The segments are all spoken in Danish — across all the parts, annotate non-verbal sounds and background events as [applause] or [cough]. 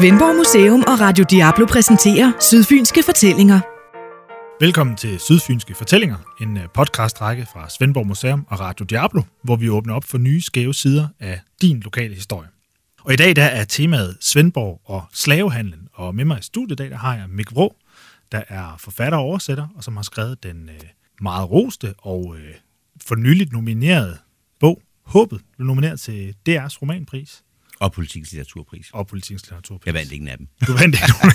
Svendborg Museum og Radio Diablo præsenterer Sydfynske Fortællinger. Velkommen til Sydfynske Fortællinger, en øh, podcastrække fra Svendborg Museum og Radio Diablo, hvor vi åbner op for nye skæve sider af din lokale historie. Og i dag der er temaet Svendborg og slavehandlen, og med mig i studiet i dag der har jeg Mik Vrå, der er forfatter og oversætter, og som har skrevet den øh, meget roste og øh, for nyligt bog Håbet, blev nomineret til DR's romanpris. Og politikens litteraturpris. Og politikens litteraturpris. Jeg vandt ingen af dem. Du vandt ikke nogen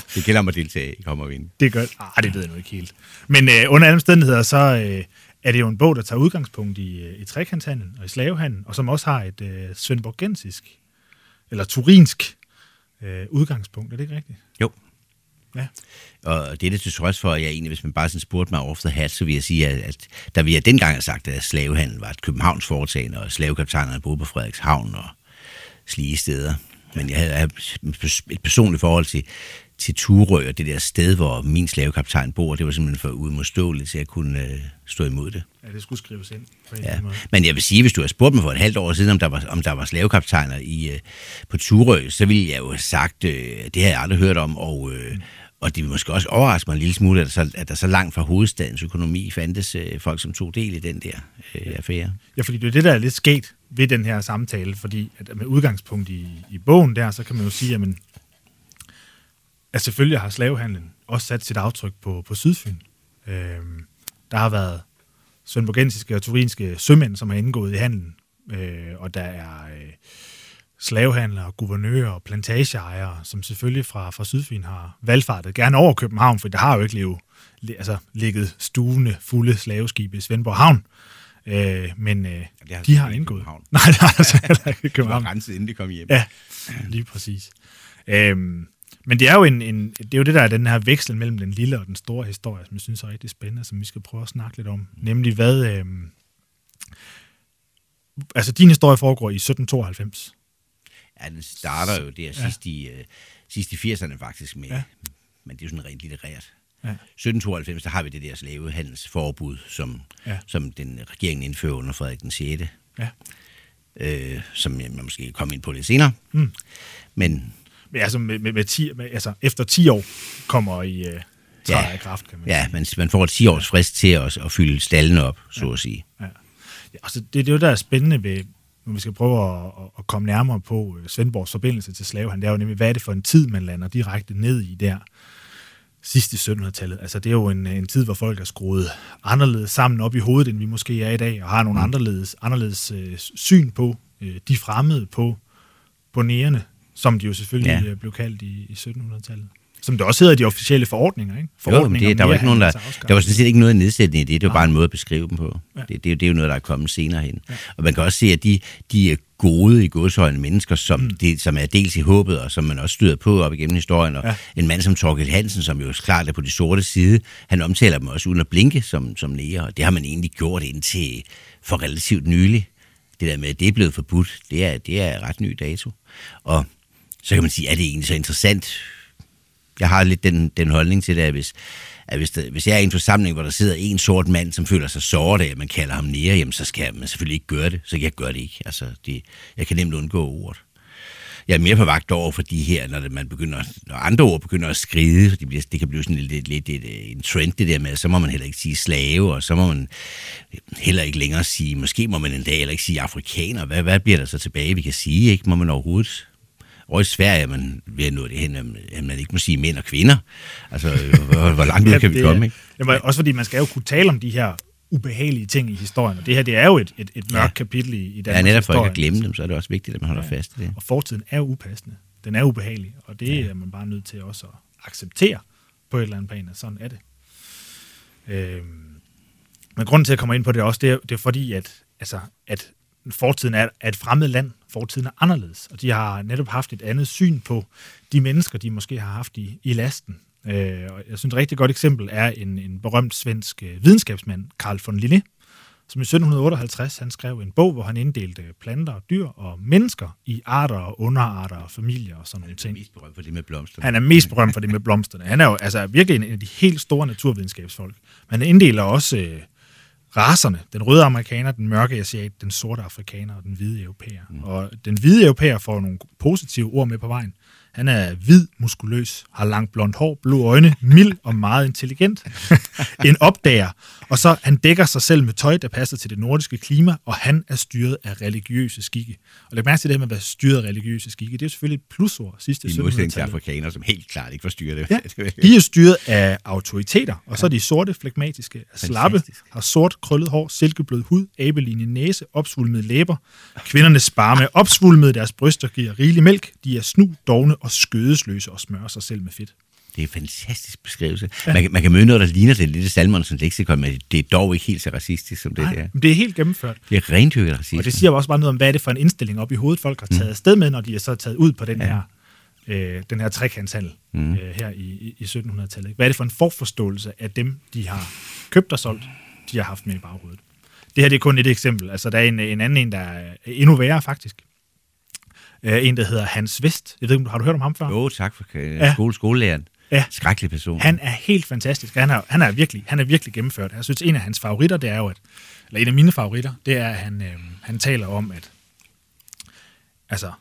[laughs] Det gælder om at deltage, ikke om at vinde. Det gør ah, det ved jeg nu ikke helt. Men øh, under alle omstændigheder, så øh, er det jo en bog, der tager udgangspunkt i, øh, i trekantshandlen og i slavehandlen, og som også har et øh, svendborgensisk, eller turinsk øh, udgangspunkt. Er det ikke rigtigt? Ja. Og det er det til trods for, at jeg egentlig, hvis man bare sådan spurgte mig off the hat, så vil jeg sige, at, at da vi dengang har sagt, at slavehandel var et Københavns foretagende, og slavekaptajnerne boede på Frederikshavn og slige steder. Men jeg havde et personligt forhold til, til Turø og det der sted, hvor min slavekaptajn bor. Det var simpelthen for udmodståeligt, så jeg kunne øh, stå imod det. Ja, det skulle skrives ind på en ja. måde. Men jeg vil sige, hvis du har spurgt mig for et halvt år siden, om der var, om der var slavekaptajner i, øh, på Turø, så ville jeg jo have sagt, øh, det har jeg aldrig hørt om, og, øh, mm. Og det vil måske også overraske mig en lille smule, at der så, at der så langt fra hovedstadens økonomi fandtes øh, folk, som tog del i den der øh, affære. Ja, fordi det er det, der er lidt sket ved den her samtale, fordi at med udgangspunkt i, i bogen der, så kan man jo sige, at, man, at selvfølgelig har slavehandlen også sat sit aftryk på, på Sydfyn. Øhm, der har været svendborgensiske og turinske sømænd, som har indgået i handlen, øh, og der er øh, slavehandlere, guvernører og plantageejere, som selvfølgelig fra, fra Sydfyn har valgfartet gerne over København, for der har jo ikke levet, altså, ligget stuende fulde slaveskibe i Svendborg Havn. Øh, men øh, det har de har indgået. København. [laughs] Nej, det har altså heller ikke i [laughs] Det København. renset, inden de kom hjem. Ja, lige præcis. Øhm, men det er, jo en, en, det er jo det, der er den her veksel mellem den lille og den store historie, som jeg synes er rigtig spændende, som vi skal prøve at snakke lidt om. Nemlig hvad... Øhm, altså, din historie foregår i 1792. Ja, den starter jo der ja. sidst, i, uh, sidst i 80'erne faktisk med, Ja. ja. men det er jo sådan rent litterært. Ja. 1792, der har vi det der slavehandelsforbud, som, Ja. ja. som den regeringen indfører under Frederik den 6. Ja. Øh, som jeg måske komme ind på lidt senere. Mm. Men Men altså, med, med, med, 10, med, altså efter 10 år kommer I øh, Ja. kraft, kan man ja, man, man får et 10 års frist til at, at fylde stallene op, så at sige. Ja. Ja, altså, det, det er jo der er spændende ved, når vi skal prøve at, at- komme nærmere på øh, Svendborgs forbindelse til slavehandel, det er jo nemlig, hvad er det for en tid, man lander direkte ned i der sidst i 1700-tallet. Altså, det er jo en, en tid, hvor folk er skruet anderledes sammen op i hovedet, end vi måske er i dag, og har nogle anderledes, anderledes øh, syn på øh, de fremmede på, på nærende, som de jo selvfølgelig ja. Ja. blev kaldt i, i 1700-tallet. Som det også hedder i de officielle forordninger, ikke? Jo, Forordninger det, om der var ikke nogen, der, der var sådan set ikke noget nedsættende i det. Det var bare en måde at beskrive dem på. Ja. Det, det, er jo- det er jo noget, der er kommet senere hen. Ja. Og man kan også se, at de, de er gode i godsøjne mennesker, som, mm. det, som er dels i håbet, og som man også støder på op igennem historien. Og Ja. en mand som Torgild Hansen, som jo klart er på de sorte side, han omtaler dem også uden at blinke som, som næger. Og det har man egentlig gjort indtil for relativt nylig. Det der med, at det er blevet forbudt, det er, det er ret ny dato. Og så kan man sige, er det egentlig så interessant? Jeg har lidt den, den holdning til det, at hvis, at hvis, der, hvis jeg er i en forsamling, hvor der sidder en sort mand, som føler sig såret af, at man kalder ham nære, jamen, så skal man selvfølgelig ikke gøre det. Så jeg gør det ikke. Altså, det, jeg kan nemt undgå ordet. Jeg er mere på vagt over for de her, når, det, man begynder, når andre ord begynder at skride, det, bliver, det kan blive sådan lidt, lidt, lidt, øh, en trend, det der med, så må man heller ikke sige slave, og så må man heller ikke længere sige, måske må man en dag heller ikke sige afrikaner. Hvad, hvad bliver der så tilbage, vi kan sige, ikke? Må man overhovedet og i Sverige er man ved at nå det hen, at man ikke må sige mænd og kvinder. Altså, hvor, hvor langt ud kan vi det komme, ikke? Jamen, også fordi man skal jo kunne tale om de her ubehagelige ting i historien, og det her det er jo et, et, et mørkt ja. Ja. kapitel i, i Ja, Danmarks netop for ikke at glemme dem, så er det også vigtigt, at man holder ja. fast i det. Og fortiden er upassende. Den er ubehagelig, og det ja. er man bare nødt til også at acceptere på et eller andet plan, at sådan er det. Øhm, men grunden til at komme ind på det også, det er, det er fordi, at, altså, at fortiden er, er et fremmed land. Fortiden er anderledes, og de har netop haft et andet syn på de mennesker, de måske har haft i, i lasten. Øh, og jeg synes, et rigtig godt eksempel er en, en berømt svensk øh, videnskabsmand, Carl von Linné, som i 1758 han skrev en bog, hvor han inddelte planter og dyr og mennesker i arter og underarter og familier og sådan nogle ting. mest berømt for det med blomster. Han er mest berømt for det med blomsterne. Han er jo altså virkelig en af de helt store naturvidenskabsfolk. Men han inddeler også øh, racerne. Den røde amerikaner, den mørke asiat, den sorte afrikaner og den hvide europæer. Mm. Og den hvide europæer får nogle positive ord med på vejen. Han er hvid, muskuløs, har langt blondt hår, blå øjne, mild og meget intelligent. [laughs] en opdager. Og så han dækker sig selv med tøj, der passer til det nordiske klima, og han er styret af religiøse skikke. Og læg mærke til det med at være styret af religiøse skikke. Det er selvfølgelig et plusord sidste I modsætning til afrikanere, som helt klart ikke forstyrrer det. Ja, [laughs] de er styret af autoriteter, og så er de sorte, flegmatiske, slappe, har sort, krøllet hår, silkeblød hud, abelinje næse, opsvulmede læber. Kvinderne sparer med opsvulmede deres bryster, giver rigelig mælk. De er snu, dogne og skødesløse og smører sig selv med fedt. Det er en fantastisk beskrivelse. Ja. Man, kan- man kan møde noget, der ligner det i Salmonsens leksikon, men det er dog ikke helt så racistisk som det Nej, men det er helt gennemført. Det er rendyrket racisme. Og det siger også bare noget om, hvad er det for en indstilling op i hovedet, folk har taget mm. afsted med, når de er så taget ud på den Ja. her, øh, den her trekantshandel Mm. mm. øh, her i, i, i 1700-tallet. ikke? Hvad er det for en forforståelse af dem, de har købt og solgt, de har haft med i baghovedet? Det her det er kun et eksempel. Altså, der er en, en anden en, der er endnu værre, faktisk. Øh, en, der hedder Hans Vest. Jeg ved ikke, har du hørt om ham før? Jo, tak for Ja. ja. skole, skolelæreren. Ja. Skrækkelig person. Han er helt fantastisk. Han er, han er, virkelig, han er virkelig gennemført. Jeg synes, en af hans favoritter, det er jo, at, eller en af mine favoritter, det er, at han, øh, han taler om, at altså,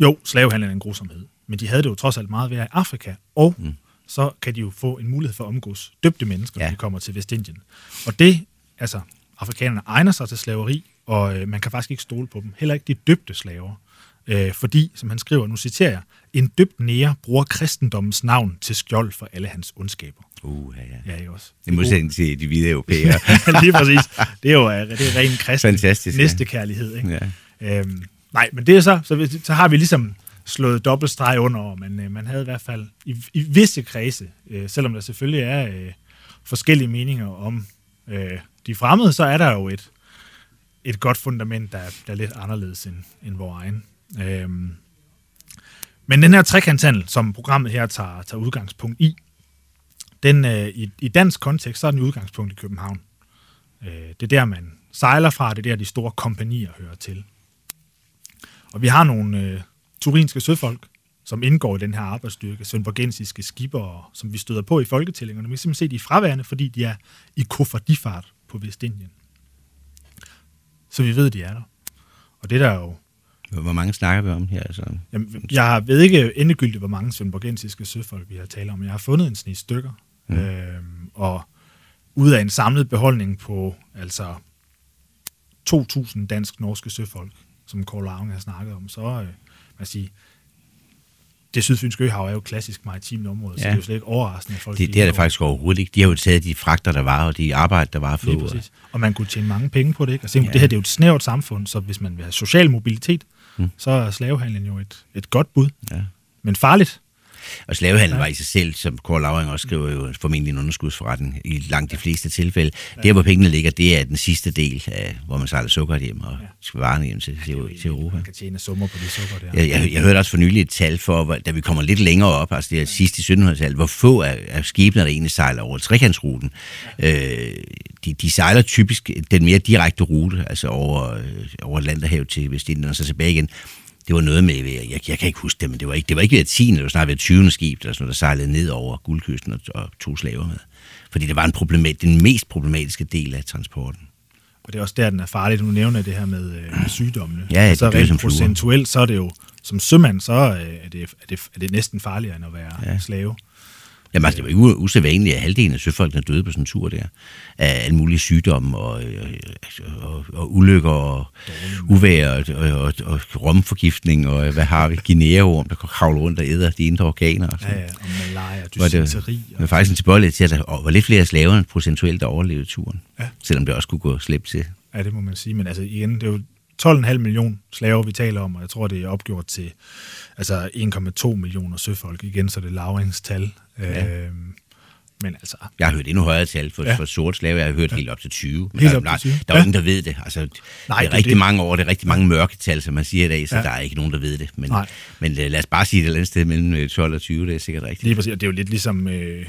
jo, slavehandlen er en grusomhed, men de havde det jo trods alt meget værre i Afrika, og mm. så kan de jo få en mulighed for at omgås døbte mennesker, ja. Ja. når de kommer til Vestindien. Og det, altså, afrikanerne egner sig til slaveri, og øh, man kan faktisk ikke stole på dem. Heller ikke de døbte slaver. Øh, fordi, som han skriver, nu citerer jeg, en døbt nære bruger kristendommens navn til skjold for alle hans ondskaber. Uh, ja, ja. Ja, ikke også? I modsætning til de hvide europæere. [laughs] Lige præcis. Det er jo øh, det er ren kristen Fantastisk, næstekærlighed. Ikke? ja. Øhm, nej, men det er så, så, så har vi ligesom slået dobbeltstreg under, men øh, man havde i hvert fald i, i visse kredse, øh, selvom der selvfølgelig er øh, forskellige meninger om øh, de fremmede, så er der jo et, et godt fundament, der, er- der er lidt anderledes end, end vores egen. Øh, men den her trekantshandel, som programmet her tager, tager udgangspunkt i, den, øh, i, i dansk kontekst, så er den udgangspunkt i København. Øh, det er der, man sejler fra, det er der, de store kompanier hører til. Og vi har nogle øh, turinske søfolk, som indgår i den her arbejdsstyrke, svendborgensiske skibere, som vi støder på i folketællingerne. Vi kan simpelthen se, de er fraværende, fordi de er i kufferdifart på Vestindien. Så vi ved, de er der. Og det der er jo... Hvor mange snakker vi om her? Altså? Jamen, jeg ved ikke endegyldigt, hvor mange svendborgensiske søfolk vi har talt om. Jeg har fundet en sne stykker. Mm. Øhm, og ud af en samlet beholdning på altså 2.000 dansk-norske søfolk, som Kåre Laugen har snakket om, så øh, man sige, det sydfynske øhav er jo klassisk maritimt område, ja. så det er jo slet ikke overraskende, folk... Det, det er det faktisk overhovedet ikke. De har jo taget de fragter, der var, og de arbejde, der var få. Lige. Og man kunne tjene mange penge på det. Ikke? Og se. Ja. det her det er jo et snævert samfund, så hvis man vil have social mobilitet, mm. så er slavehandlen jo et, et godt bud, Ja. men farligt. Og slavehandel Ja. ja. var i sig selv, som Kåre Lauring også skriver, jo formentlig en underskudsforretning i langt de fleste tilfælde. Ja. Der, hvor pengene ligger, det er den sidste del, af, hvor man sejler sukker hjem og ja. varerne hjem til, til, til Europa. Man kan tjene summer på de sukker der. Jeg, jeg, jeg hørte også for nylig et tal for, hvor- da vi kommer lidt længere op, altså det er sidst i 1700-tallet, hvor få af, af skibene, der egentlig sejler over trekantsruten, øh, de, de sejler typisk den mere direkte rute, altså over, øh, over Atlanterhavet til Vestindien og så tilbage igen. Det var noget med, jeg, jeg, jeg kan ikke huske det, men det var ikke, det var ikke ved 10. det var snart ved 20. skib, der, sådan, der sejlede ned over guldkysten og, og to slaver med. Fordi det var en problemat, den mest problematiske del af transporten. Og det er også der, den er farlig. Nu nævner det her med, øh, med sygdommene. Ja, ja, altså de dør rent som procentuelt, så er det jo, som sømand, så øh, er det, er det, er det næsten farligere end at være. Ja. slave. Jamen, altså, det var u- usædvanligt, at halvdelen af søfolkene døde på sådan en tur der. Af alle mulige sygdomme og, øh, og, og ulykker og uvejr og, og, og, og romforgiftning og øh, hvad har vi? Guinea-orm, der kravler rundt og æder de indre organer. Og sådan. Ja, ja, og malaria, Var det, dysenteri. men faktisk en tilbøjelighed til, at der var lidt flere af slaverne procentuelt, der overlevede turen. Ja. Selvom det også kunne gå slæbt til. Ja, det må man sige. Men altså igen, det er jo 12,5 millioner slaver, vi taler om, og jeg tror, det er opgjort til altså 1,2 millioner søfolk. Igen, så er det lavringstal. Ja. Øhm, men altså, Jeg har hørt endnu højere tal for, Ja. for sort slave. Jeg har hørt ja. helt op til 20. Men Helt der, op til nej, 20. Der er jo Ja. ingen, der ved det. Altså, Nej, det er er rigtig det. mange år. Det er rigtig mange mørketal, som man siger i dag, så Ja. der er ikke nogen, der ved det. Men, Nej. men øh, lad os bare sige det et eller andet sted mellem øh, 12 og 20. Det er sikkert rigtigt. lige præcis, og det er jo lidt ligesom... Øh,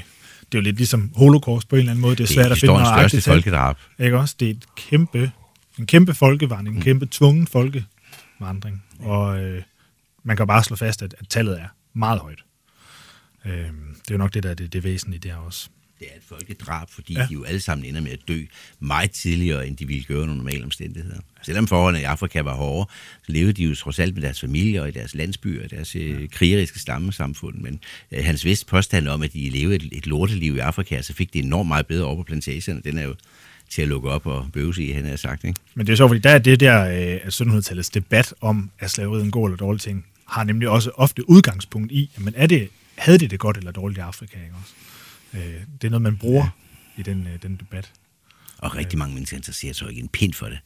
det er jo lidt ligesom holocaust på en eller anden måde. Det er Det svært er at finde historiens største folkedrab. Ikke også? Det er et kæmpe, en kæmpe folkevandring, en kæmpe tvungen folkevandring. Og øh, man kan bare slå fast, at, at tallet er meget højt. Øh, det er jo nok det, der er det, det væsentlige der også. Det er et folkedrab, fordi ja. de jo alle sammen ender med at dø meget tidligere, end de ville gøre under normale omstændigheder. Selvom forholdene i Afrika var hårde, så levede de jo trods alt med deres familier og i deres landsbyer og deres øh, ja. krigeriske stammesamfund. Men øh, hans vist påstand om, at de levede et, et lorteliv i Afrika, så fik det enormt meget bedre over på plantagerne. Den er jo til at lukke op og bøvse i, han har sagt. Ikke? Men det er så, fordi der er det der øh, 1700-tallets debat om, er slaveriet en god eller dårlig ting, har nemlig også ofte udgangspunkt i, men er det, havde det det godt eller dårligt i Afrika? Ikke også? Øh, det er noget, man bruger ja. i den, øh, den debat. Og rigtig mange mennesker interesserer sig ikke en pind for det.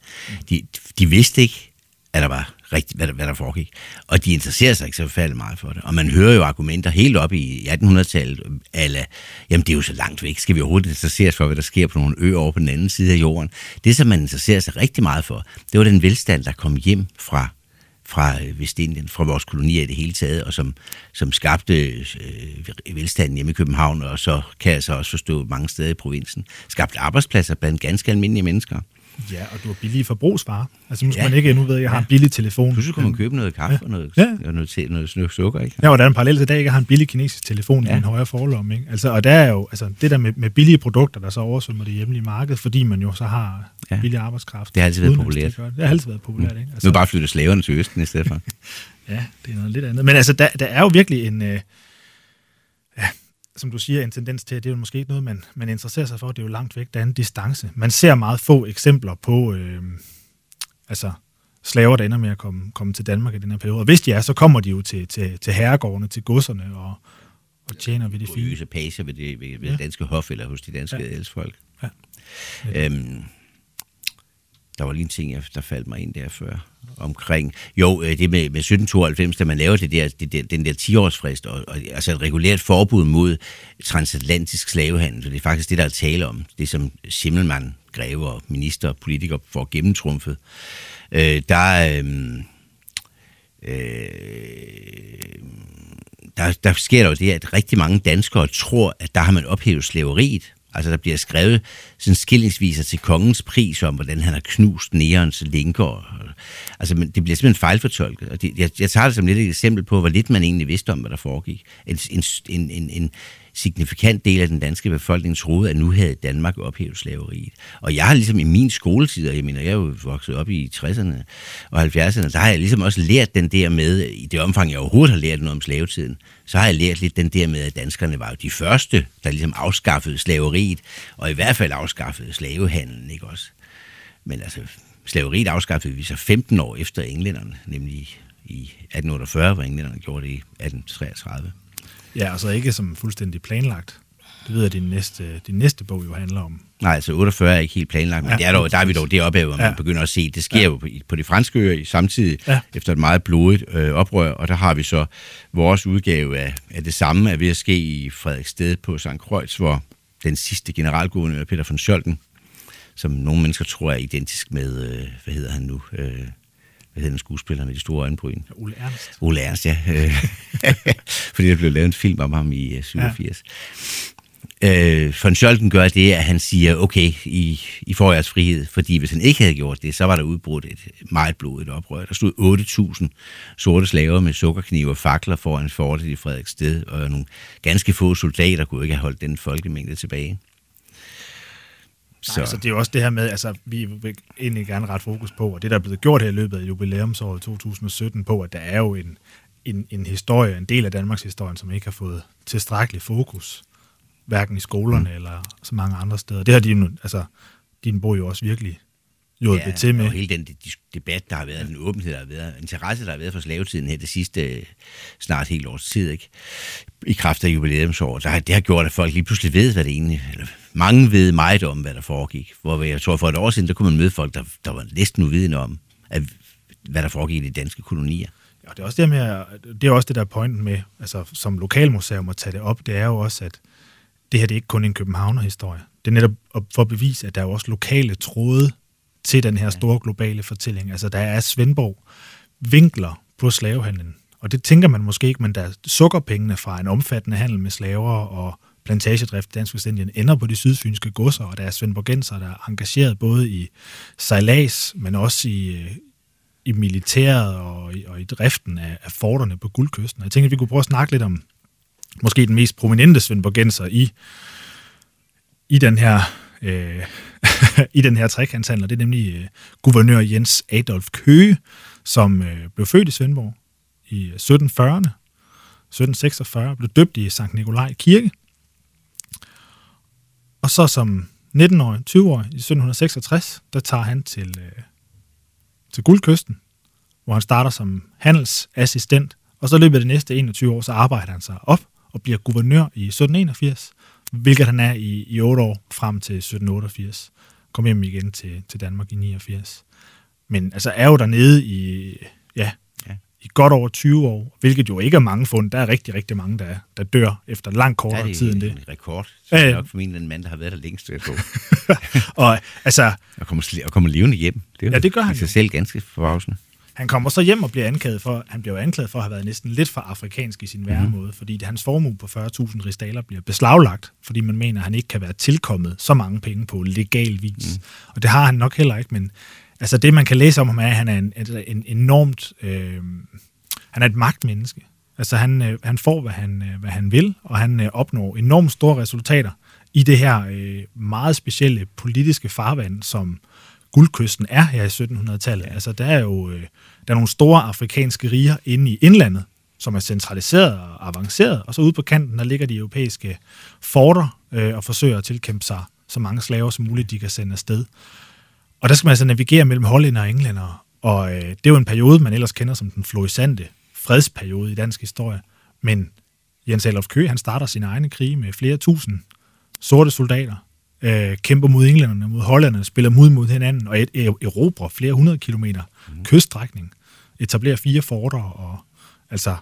De, de vidste ikke, at der var rigtigt, hvad der, hvad der foregik. Og de interesserer sig ikke så forfærdeligt meget for det. Og man hører jo argumenter helt op i 1800-tallet, ala, jamen det er jo så langt væk, skal vi overhovedet interessere os for, hvad der sker på nogle øer over på den anden side af jorden. Det, som man interesserer sig rigtig meget for, det var den velstand, der kom hjem fra fra øh, Vestindien, fra vores kolonier i det hele taget, og som, som skabte øh, velstanden hjemme i København, og så kan jeg så også forstå mange steder i provinsen, skabte arbejdspladser blandt ganske almindelige mennesker. Ja, og du har billige forbrugsvarer. Altså nu skal ja. man ikke, nu ved jeg, jeg har ja. en billig telefon. Pludselig kunne man købe noget kaffe ja. og noget, ja. og noget, te, noget, noget sukker, ikke? Ja, og der er en parallel til dag, jeg har en billig kinesisk telefon ja. i en højere forlom, ikke? Altså, og der er jo, altså det der med, med billige produkter, der så oversvømmer det hjemlige marked, fordi man jo så har ja. billig arbejdskraft. Det har altid været populært. Det, det har altid været populært, ikke? Altså, nu bare flytte slaverne til Østen i stedet for. [laughs] ja, det er noget lidt andet. Men altså, der, der er jo virkelig en... Øh, som du siger, en tendens til, at det er jo måske ikke noget, man, man interesserer sig for. Det er jo langt væk, der er en distance. Man ser meget få eksempler på øh, altså, slaver, der ender med at komme, komme til Danmark i den her periode. Og hvis de er, så kommer de jo til, til, til herregårdene, til godserne og, og tjener ved det fine. Pager ved det, ved, ved ja. danske hof eller hos de danske ja. adelsfolk. Ja. Øhm, der var lige en ting, der faldt mig ind der før omkring, jo, øh, det med, med 1792, da man laver det der, det der, den der 10-årsfrist, og, og, altså et regulært forbud mod transatlantisk slavehandel, så det er faktisk det, der er tale om. Det som Schimmelmann, greve og minister og politikere får gennemtrumfet. Øh, der, øh, øh, der, der sker der jo det, at rigtig mange danskere tror, at der har man ophævet slaveriet. Altså, der bliver skrevet sådan skillingsviser til kongens pris om, hvordan han har knust nærens linker. Altså, men det bliver simpelthen fejlfortolket. Og det, jeg, jeg tager det som lidt et eksempel på, hvor lidt man egentlig vidste om, hvad der foregik. En, en, en, en signifikant del af den danske befolkning troede, at nu havde Danmark ophævet slaveriet. Og jeg har ligesom i min skoletid, og jeg mener, jeg er jo vokset op i 60'erne og 70'erne, der har jeg ligesom også lært den der med, i det omfang jeg overhovedet har lært noget om slavetiden, så har jeg lært lidt den der med, at danskerne var jo de første, der ligesom afskaffede slaveriet, og i hvert fald afskaffede slavehandlen, ikke også? Men altså, slaveriet afskaffede vi så 15 år efter englænderne, nemlig i 1848, hvor englænderne gjorde det i 1833. Ja, altså ikke som fuldstændig planlagt. Det ved jeg, at din næste, din næste bog jo handler om. Nej, altså 48 er ikke helt planlagt, men ja, det er dog, der er vi dog deroppe, hvor man ja. begynder at se, det sker ja. jo på, på de franske øer samtidig, ja. efter et meget blodigt øh, oprør, og der har vi så vores udgave af, af det samme, er ved at ske i Frederiksted på St. Kreuz, hvor den sidste generalguvernør, Peter von Scholten, som nogle mennesker tror er identisk med, øh, hvad hedder han nu, øh, hvad hedder den skuespiller med de store øjenbryn? Ole Ernst. Ole Ernst, ja. [laughs] Fordi der blev lavet en film om ham i 87. Ja. Øh, von Scholten gør det, at han siger, okay, I, I får jeres frihed, fordi hvis han ikke havde gjort det, så var der udbrudt et meget blodigt oprør. Der stod 8.000 sorte slaver med sukkerknive og fakler foran fortet i Frederiksted, og nogle ganske få soldater kunne ikke have holdt den folkemængde tilbage. Så. Nej, altså, det er jo også det her med, altså, vi vil egentlig gerne ret fokus på, og det, der er blevet gjort her i løbet af jubilæumsåret 2017 på, at der er jo en, en, en historie, en del af Danmarks historie, som ikke har fået tilstrækkelig fokus, hverken i skolerne mm. eller så mange andre steder. Det har din, altså, din bog jo også virkelig hjulpet ja, til med. og hele den debat, der har været, den åbenhed, der har været, interesse, der har været for slavetiden her det sidste snart helt års tid, ikke? i kraft af jubilæumsår, der, det har gjort, at folk lige pludselig ved, hvad det egentlig, eller mange ved meget om, hvad der foregik. Hvor jeg tror, for et år siden, der kunne man møde folk, der, der var næsten uvidende om, at, hvad der foregik i de danske kolonier. Ja, det er også det, med, det er også det der pointen med, altså som lokalmuseum at tage det op, det er jo også, at det her det er ikke kun en Københavner-historie. Det er netop for at bevise, at der er også lokale tråde til den her store globale fortælling. Altså, der er Svendborg vinkler på slavehandlen. Og det tænker man måske ikke, men der sukkerpengene fra en omfattende handel med slaver og plantagedrift i Dansk Vestindien ender på de sydfynske godser, og der er svendborgenser, der er engageret både i sejlads, men også i, i militæret og i, og i driften af, af forterne på guldkysten. Jeg tænker, at vi kunne prøve at snakke lidt om måske den mest prominente svendborgenser i i den her øh, [laughs] i den her trekantshandler. Det er nemlig øh, guvernør Jens Adolf Køge, som øh, blev født i Svendborg i 1740'erne. 1746 blev døbt i Sankt Nikolaj Kirke. Og så som 19-årig, 20-årig i 1766, der tager han til, øh, til Guldkysten, hvor han starter som handelsassistent, og så løbet af de næste 21 år, så arbejder han sig op og bliver guvernør i 1781, hvilket han er i, i 8 år frem til 1788. Kom hjem igen til, til Danmark i 89. Men altså er jo dernede i, ja, Ja i godt over 20 år, hvilket jo ikke er mange fund. Der er rigtig, rigtig mange, der, der dør efter langt Der er kortere det tid end en, det. en rekord. Så det er nok formentlig en mand, der har været der længst gå. [laughs] Og altså, Og kommer, og kommer levende hjem. Det er Ja, det gør han sig selv ganske forbavsende. Han kommer så hjem og bliver anklaget for, han bliver anklaget for at have været næsten lidt for afrikansk i sin væremåde, Mhm. fordi det, hans formue på 40.000 ristaler bliver beslaglagt, fordi man mener, at han ikke kan være tilkommet så mange penge på legal vis. Mm. Og det har han nok heller ikke, men altså det, man kan læse om ham, er, at han er en, altså en enormt... Øh, han er et magtmenneske. Altså han, øh, han får, hvad han, øh, hvad han vil, og han øh, opnår enormt store resultater i det her øh, meget specielle politiske farvand, som guldkysten er her i 1700-tallet. Altså der er jo øh, der er nogle store afrikanske riger inde i indlandet, som er centraliseret og avanceret, og så ude på kanten, der ligger de europæiske forter øh, og forsøger at tilkæmpe sig så mange slaver som muligt, de kan sende afsted. Og der skal man altså navigere mellem hollænder og englænder, og øh, det er jo en periode, man ellers kender som den florissante fredsperiode i dansk historie. Men Jens Adolf Køge, han starter sin egne krige med flere tusind sorte soldater, øh, kæmper mod englænderne, mod hollænderne, spiller mod mod hinanden og et, er- erobrer flere hundrede kilometer mm. kyststrækning, etablerer fire forter og altså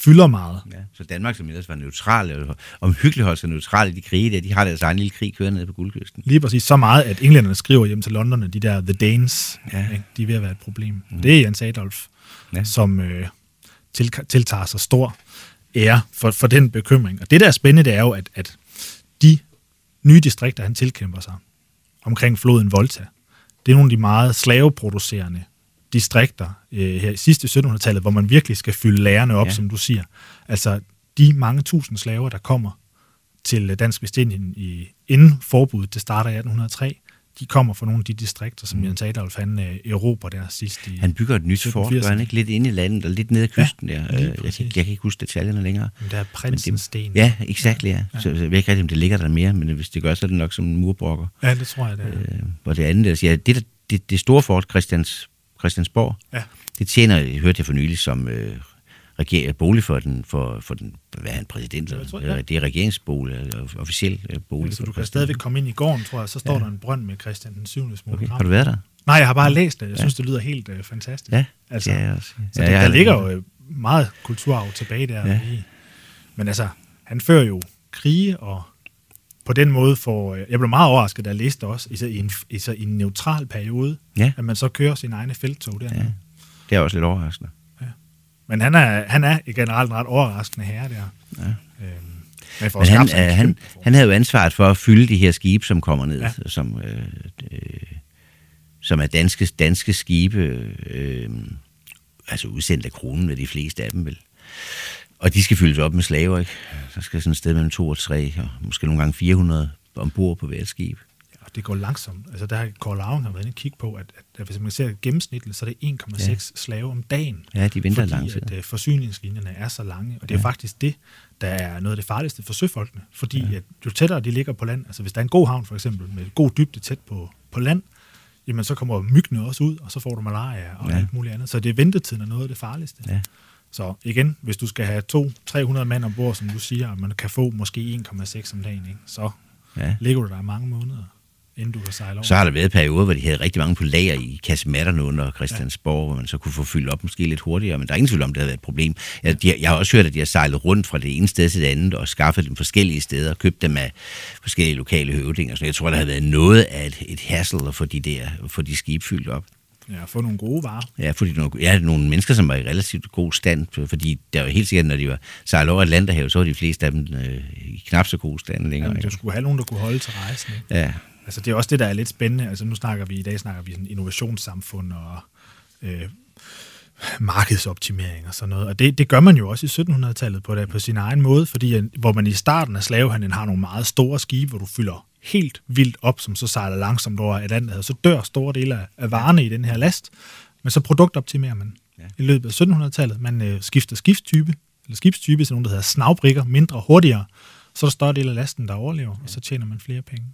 fylder meget. Ja. Så Danmark, som ellers var neutral, og omhyggeligt holdt sig neutral i de krige der, de har deres egen lille krig kørende nede på guldkysten. Lige præcis så meget, at englænderne skriver hjem til London, de der The Danes, ja. Ikke, de er ved at være et problem. Mm. Det er Jens Adolf. Ja. som øh, til, tiltager sig stor ære for, for den bekymring. Og det, der er spændende, det er jo, at, at de nye distrikter, han tilkæmper sig omkring floden Volta, det er nogle af de meget slaveproducerende distrikter øh, her i sidste 1700-tallet, hvor man virkelig skal fylde lærerne op, ja. Ja. som du siger. Altså de mange tusind slaver, der kommer til Dansk Vestindien i, inden forbuddet, det starter i 1803, de kommer fra nogle af de distrikter, som Jens Adolf han øh, erobrer der sidst i... Han bygger et nyt fort, 1780'erne. gør han ikke lidt inde i landet og lidt ned ad kysten ja, der. Øh, Jeg kan, jeg kan ikke huske detaljerne længere. Men der er Prinsens Sten. Ja, exakt, ja. Så, så jeg ved ikke rigtig, om det ligger der mere, men hvis det gør, så er det nok som en murbrokker. ja, det tror jeg, det er. Øh, hvor det andet, der siger, det, der- det, det store fort, Christians, Christiansborg, Ja. det tjener, jeg hørte jeg for nylig, som øh, reger, bolig for den, for, for den, hvad er han, præsident, Jeg tror, ja. det er regeringsbolig, eller officiel øh, bolig. Så for du kan stadigvæk komme ind i gården, tror jeg, så står ja. der en brønd med Christian den 7. Okay. Har du været der? Nej, jeg har bare læst det. Jeg synes, det lyder helt øh, fantastisk. Ja, altså, det jeg også. Så Ja, ja, jeg der, der ligger jo øh, meget kulturarv tilbage der. Ja. Ja. I. Men altså, han fører jo krige, og på den måde får... øh, Jeg blev meget overrasket, da jeg læste også, i, så- i, en, i, så- i en neutral periode, Ja. at man så kører sin egne feltog der. Ja. Det er også lidt overraskende. Men han er, han er i generelt en ret overraskende herre der. Ja. Øhm, men for Men han, øh, han, han havde jo ansvaret for at fylde de her skibe, som kommer ned, Ja. ja. som, øh, øh, som er danske, danske skibe, øh, altså udsendt af kronen med de fleste af dem vel. Og de skal fyldes op med slaver, ikke? Så skal sådan et sted mellem to og tre, og måske nogle gange 400 ombord på hvert skib. Og det går langsomt. Altså der har Kåre Lauring har været inde og kigge på, at, at, at hvis man ser gennemsnitligt, så er det 1,6 Ja. slave om dagen. Ja, de venter fordi lang tid. at øh, forsyningslinjerne er så lange. Og det er Ja. faktisk det, der er noget af det farligste for søfolkene. Fordi ja. at jo tættere de ligger på land, altså hvis der er en god havn for eksempel, med god dybde tæt på, på land, jamen så kommer myggene også ud, og så får du malaria og ja. Ja. alt muligt andet. Så det er ventetiden er noget af det farligste. Ja. Så igen, hvis du skal have 200-300 mand ombord, som du siger, og man kan få måske 1,6 om dagen, ikke? så Ja. ligger du der mange måneder, inden du kan sejle over. Så har der været perioder, hvor de havde rigtig mange på lager i kasematterne under Christiansborg, ja. hvor man så kunne få fyldt op måske lidt hurtigere, men der er ingen tvivl om, det har været et problem. Jeg, de, jeg har også hørt, at de har sejlet rundt fra det ene sted til det andet og skaffet dem forskellige steder og købt dem af forskellige lokale høvdinger. Så jeg tror, der har været noget af et, et hassle at få de, der, at få de skib fyldt op. Ja, få nogle gode varer. Ja, fordi nogle, ja, nogle mennesker, som var i relativt god stand, fordi der var helt sikkert, når de var sejlet over Atlanterhavet, så var de fleste af dem øh, i knap så god stand længere. Jamen, du skulle have nogen, der kunne holde til rejsen. ikke? Ja, Altså, det er også det, der er lidt spændende. Altså, nu snakker vi, i dag snakker vi sådan innovationssamfund og øh, markedsoptimering og sådan noget. Og det, det gør man jo også i 1700-tallet på, det, på sin egen måde, fordi at, hvor man i starten af slavehandlen har nogle meget store skibe, hvor du fylder helt vildt op, som så sejler langsomt over et andet, og så dør store dele af, varerne i den her last. Men så produktoptimerer man ja. i løbet af 1700-tallet. Man øh, skifter skibstype, eller skibstype til nogle, der hedder snavbrikker, mindre hurtigere, så er der større del af lasten, der overlever, ja. og så tjener man flere penge.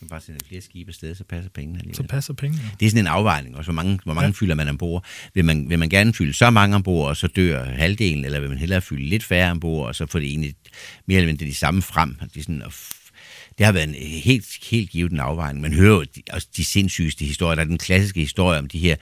Man bare sender flere skibe afsted, så passer pengene alligevel. Så passer pengene. Ja. Det er sådan en afvejning også, hvor mange, hvor mange ja. fylder man ombord. Vil man, vil man gerne fylde så mange ombord, og så dør halvdelen, eller vil man hellere fylde lidt færre ombord, og så få det egentlig mere eller mindre de samme frem? Det, er sådan, det har været en helt, helt givet en afvejning. Man hører jo de, også de sindssygeste historier. Der er den klassiske historie om de her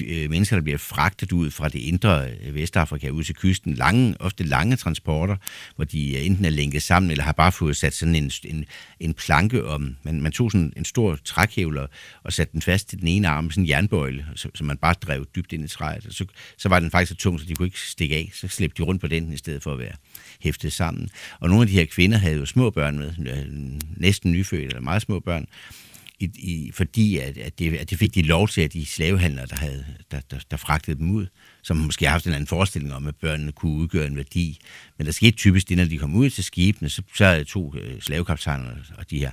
Øh, mennesker, der bliver fragtet ud fra det indre øh, Vestafrika ud til kysten. Lange, ofte lange transporter, hvor de øh, enten er lænket sammen, eller har bare fået sat sådan en, en, en planke om. Man, man tog sådan en stor trækhævler og satte den fast til den ene arm, sådan en jernbøjle, så, så man bare drev dybt ind i træet. Så, så var den faktisk så tung, så de kunne ikke stikke af. Så slæbte de rundt på den, i stedet for at være hæftet sammen. Og nogle af de her kvinder havde jo små børn med, næsten nyfødte eller meget små børn, i, i, fordi at, at, det, at det fik de lov til, at de slavehandlere, der, havde, der, der, der fragtede dem ud, som måske har haft en anden forestilling om, at børnene kunne udgøre en værdi. Men der skete typisk det, når de kom ud til skibene, så, så to øh, slavekaptajner og de her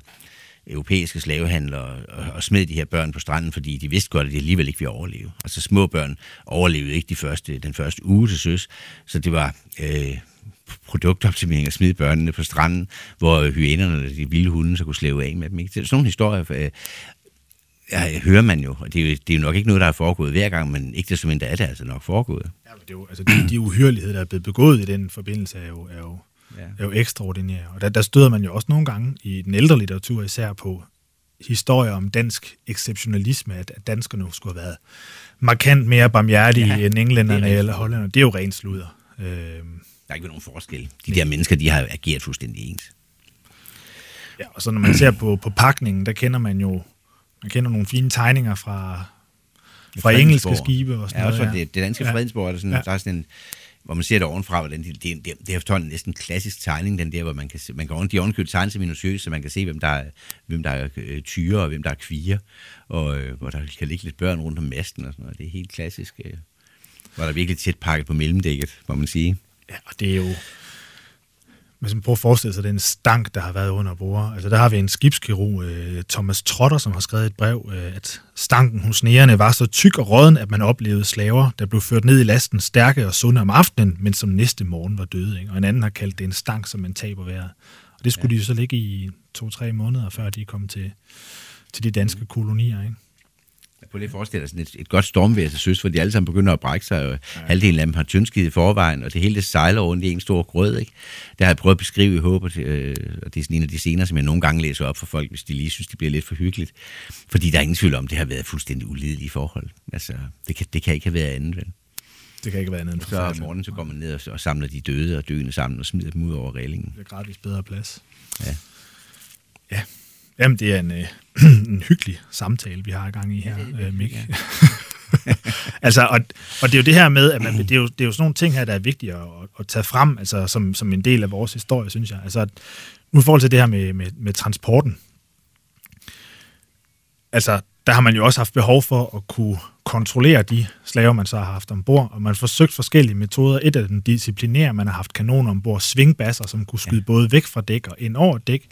europæiske slavehandlere og, og smed de her børn på stranden, fordi de vidste godt, at de alligevel ikke ville overleve. Altså små børn overlevede ikke de første, den første uge til søs, så det var øh, produktoptimering og smide børnene på stranden, hvor hyænerne og de vilde hunde så kunne slæve af med dem. Ikke? Så sådan nogle historier øh, ja, hører man jo, og det er, jo, det er jo nok ikke noget, der er foregået hver gang, men ikke det som endda er det altså nok foregået. Ja, men det er jo, altså de, de uhyreligheder, der er blevet begået i den forbindelse, er jo, er jo, ja. er jo ekstraordinære. Og der, der støder man jo også nogle gange i den ældre litteratur især på historier om dansk exceptionalisme, at, at danskerne skulle have været markant mere barmhjertige ja, end englænderne eller hollænderne. Det er jo rent sludder. Øh, der er ikke nogen forskel. De der mennesker, de har ageret fuldstændig ens. Ja, og så når man ser på, på pakningen, der kender man jo man kender nogle fine tegninger fra, fra engelske skibe og sådan ja, noget. Også det, det danske ja. Fredensborg, er der, sådan, ja. der er sådan en, hvor man ser det ovenfra, hvordan det, det, det, det er efterhånden næsten en klassisk tegning, den der, hvor man kan se, man kan de ovenkøbet tegne sig minutiøst, så man kan se, hvem der er, hvem der er øh, tyre og hvem der er kvier, og øh, hvor der kan ligge lidt børn rundt om masten og sådan noget. Det er helt klassisk. Øh, hvor der er virkelig tæt pakket på mellemdækket, må man sige. Ja, og det er jo... Man prøver at forestille sig den stank, der har været under bord. Altså, der har vi en skibskirurg, øh, Thomas Trotter, som har skrevet et brev, øh, at stanken hos nærerne var så tyk og råden, at man oplevede slaver, der blev ført ned i lasten stærke og sunde om aftenen, men som næste morgen var døde. Ikke? Og en anden har kaldt det en stank, som man taber vejret. Og det skulle ja. de jo så ligge i to-tre måneder, før de kom til, til de danske kolonier. Ikke? På lige forestille dig sådan et, et godt stormvejr til søs, hvor de alle sammen begynder at brække sig, og ja. halvdelen af dem har tyndskid i forvejen, og det hele det sejler rundt i en stor grød, ikke? Det har jeg prøvet at beskrive i håb, øh, og det er sådan en af de scener, som jeg nogle gange læser op for folk, hvis de lige synes, det bliver lidt for hyggeligt. Fordi der er ingen tvivl om, det har været fuldstændig ulidelige forhold. Altså, det kan, det kan ikke have været andet, vel? Det kan ikke være andet end Så om morgenen, så går man ned og, og samler de døde og døende sammen og smider dem ud over reglingen. Det er gratis bedre plads. Ja. Ja, Jamen, det er en, øh, [clears throat] en hyggelig samtale, vi har i gang i her, øh, Mik. Ja. [laughs] altså, og, og det er jo det her med, at man, [clears throat] det, er jo, det er jo sådan nogle ting her, der er vigtige at, at tage frem, altså som, som en del af vores historie, synes jeg. Altså, nu i forhold til det her med, med, med transporten, altså, der har man jo også haft behov for at kunne kontrollere de slaver, man så har haft ombord, og man har forsøgt forskellige metoder. Et af den disciplinære, man har haft kanoner ombord, svingbasser, som kunne skyde ja. både væk fra dæk og ind over dæk,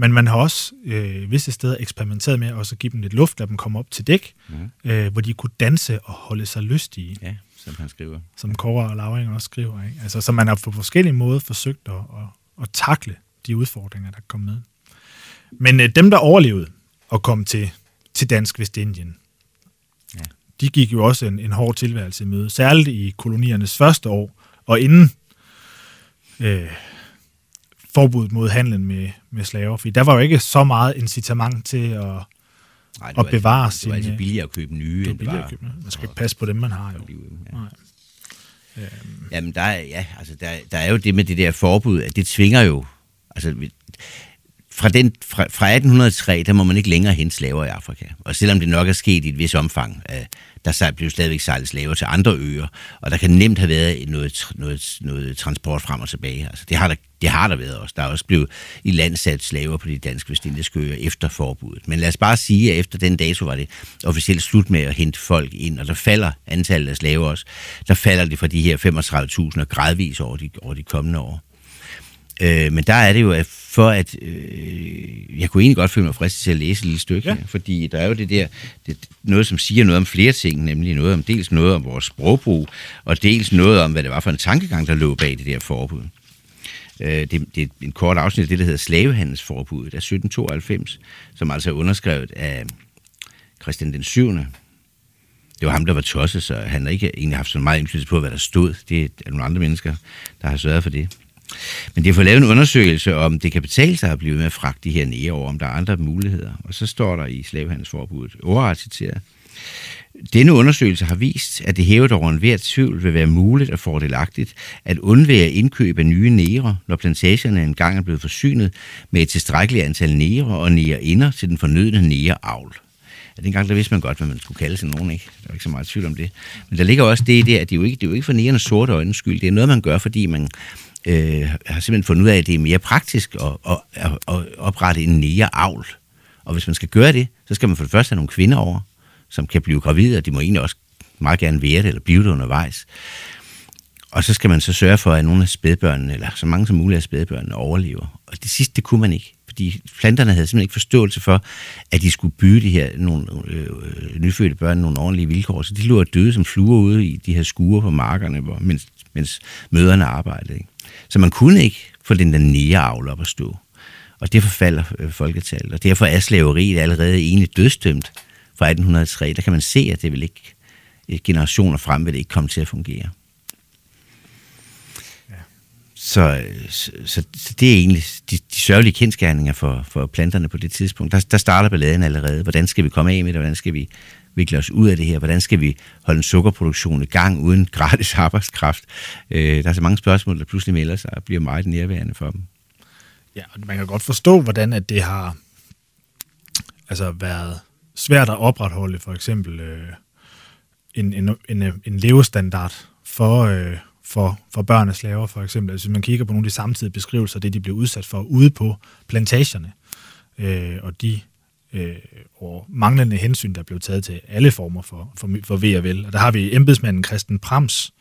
men man har også øh, visse steder eksperimenteret med også at give dem lidt luft, lade dem komme op til dæk, mm. øh, hvor de kunne danse og holde sig lystige. Ja, som han skriver. Som Kåre og Lauring også skriver. Ikke? Altså, så man har på forskellige måder forsøgt at, at, at takle de udfordringer, der kom med. Men øh, dem, der overlevede og kom til, til Dansk Vestindien, ja. de gik jo også en, en hård tilværelse i møde, særligt i koloniernes første år, og inden øh, forbuddet mod handlen med, med slaver, fordi der var jo ikke så meget incitament til at, Nej, at bevare altid, sine... Det var altid billigere at købe nye, det end det var... At købe, man skal ikke passe på dem, man har jo. ja. Nej. Øhm. Jamen, der er, ja, altså, der, der er jo det med det der forbud, at det tvinger jo... Altså, fra, den, fra, fra 1803, der må man ikke længere hente slaver i Afrika. Og selvom det nok er sket i et vis omfang, øh, der blev stadigvæk sejlet slaver til andre øer, og der kan nemt have været noget, noget, noget transport frem og tilbage. Altså, det, har der, det har der været også. Der er også blevet i land sat slaver på de danske vestindiske øer efter forbuddet. Men lad os bare sige, at efter den dato var det officielt slut med at hente folk ind, og der falder antallet af slaver også. Der falder det fra de her 35.000 og gradvis over de, over de kommende år. Øh, men der er det jo, at for at... Øh, jeg kunne egentlig godt føle mig fristet til at læse et lille stykke, ja. fordi der er jo det der... Det, noget, som siger noget om flere ting, nemlig noget om dels noget om vores sprogbrug, og dels noget om, hvad det var for en tankegang, der lå bag det der forbud. Øh, det, det er en kort afsnit af det, der hedder Slavehandelsforbuddet af 1792, som altså er underskrevet af Christian den 7. Det var ham, der var tosset, så han har ikke egentlig haft så meget indflydelse på, hvad der stod. Det er nogle andre mennesker, der har sørget for det. Men de har fået lavet en undersøgelse, om det kan betale sig at blive med at fragte de her nære over, om der er andre muligheder. Og så står der i slavehandelsforbuddet, overret citeret, denne undersøgelse har vist, at det hævet over enhver tvivl vil være muligt og fordelagtigt at undvære indkøb af nye nære, når plantagerne engang er blevet forsynet med et tilstrækkeligt antal nære og nære inder til den fornødne nære avl. Ja, dengang der vidste man godt, hvad man skulle kalde sig nogen, ikke? Der er ikke så meget tvivl om det. Men der ligger også det i det, at det er jo ikke, det er jo ikke for nærende sorte øjnes skyld. Det er noget, man gør, fordi man øh, har simpelthen fundet ud af, at det er mere praktisk at, at, at oprette en nære avl. Og hvis man skal gøre det, så skal man for det første have nogle kvinder over, som kan blive gravide, og de må egentlig også meget gerne være det, eller blive det undervejs. Og så skal man så sørge for, at nogle af spædbørnene, eller så mange som muligt af spædbørnene, overlever. Og det sidste, det kunne man ikke. Fordi planterne havde simpelthen ikke forståelse for, at de skulle byde de her nogle, øh, nyfødte børn nogle ordentlige vilkår. Så de lå døde som fluer ude i de her skure på markerne, hvor, mens, mens møderne arbejdede. Ikke? Så man kunne ikke få den der nære avl op at stå. Og derfor falder øh, folketallet. Og derfor er slaveriet allerede egentlig dødstømt fra 1803. Der kan man se, at det vil ikke øh, generationer frem vil det ikke komme til at fungere. Så, så, så, så det er egentlig de, de sørgelige kendskærninger for, for planterne på det tidspunkt. Der, der starter balladen allerede. Hvordan skal vi komme af med det? Hvordan skal vi vikle os ud af det her? Hvordan skal vi holde en sukkerproduktion i gang uden [laughs] gratis arbejdskraft? Øh, der er så mange spørgsmål, der pludselig melder sig og bliver meget nærværende for dem. Ja, og man kan godt forstå, hvordan at det har altså været svært at opretholde for eksempel øh, en, en, en, en levestandard for, øh, for, for børn af slaver, for eksempel. Altså, hvis man kigger på nogle af de samtidige beskrivelser, det de blev udsat for ude på plantagerne, øh, og de øh, og manglende hensyn, der blev taget til alle former for, for, for ved og vel. Og der har vi embedsmanden Christen Prams,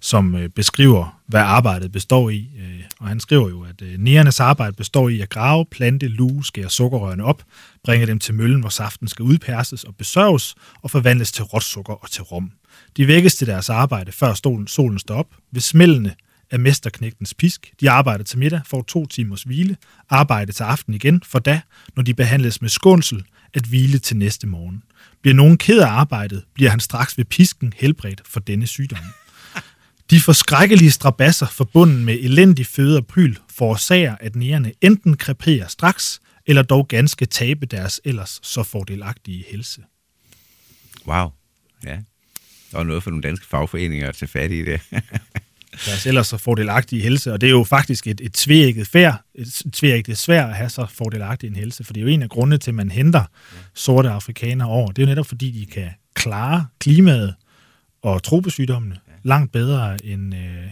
som øh, beskriver, hvad arbejdet består i. Øh, og han skriver jo, at øh, nærernes arbejde består i at grave, plante, luge, skære sukkerrørene op, bringe dem til møllen, hvor saften skal udperses og besørges og forvandles til råt sukker og til rom. De vækkes til deres arbejde, før solen, solen står op, ved smældende af mesterknægtens pisk. De arbejder til middag, får to timers hvile, arbejde til aften igen, for da, når de behandles med skånsel, at hvile til næste morgen. Bliver nogen ked af arbejdet, bliver han straks ved pisken helbredt for denne sygdom. De forskrækkelige strabasser forbundet med elendig føde og pryl forårsager, at nærerne enten kreperer straks, eller dog ganske tabe deres ellers så fordelagtige helse. Wow. Ja. Der var noget for nogle danske fagforeninger at tage fat i det. [laughs] deres ellers så fordelagtige helse, og det er jo faktisk et, et tvægget færd, et tvægget svær at have så fordelagtig en helse, for det er jo en af grundene til, at man henter sorte afrikanere over. Det er jo netop fordi, de kan klare klimaet og tropesygdommene langt bedre end, øh,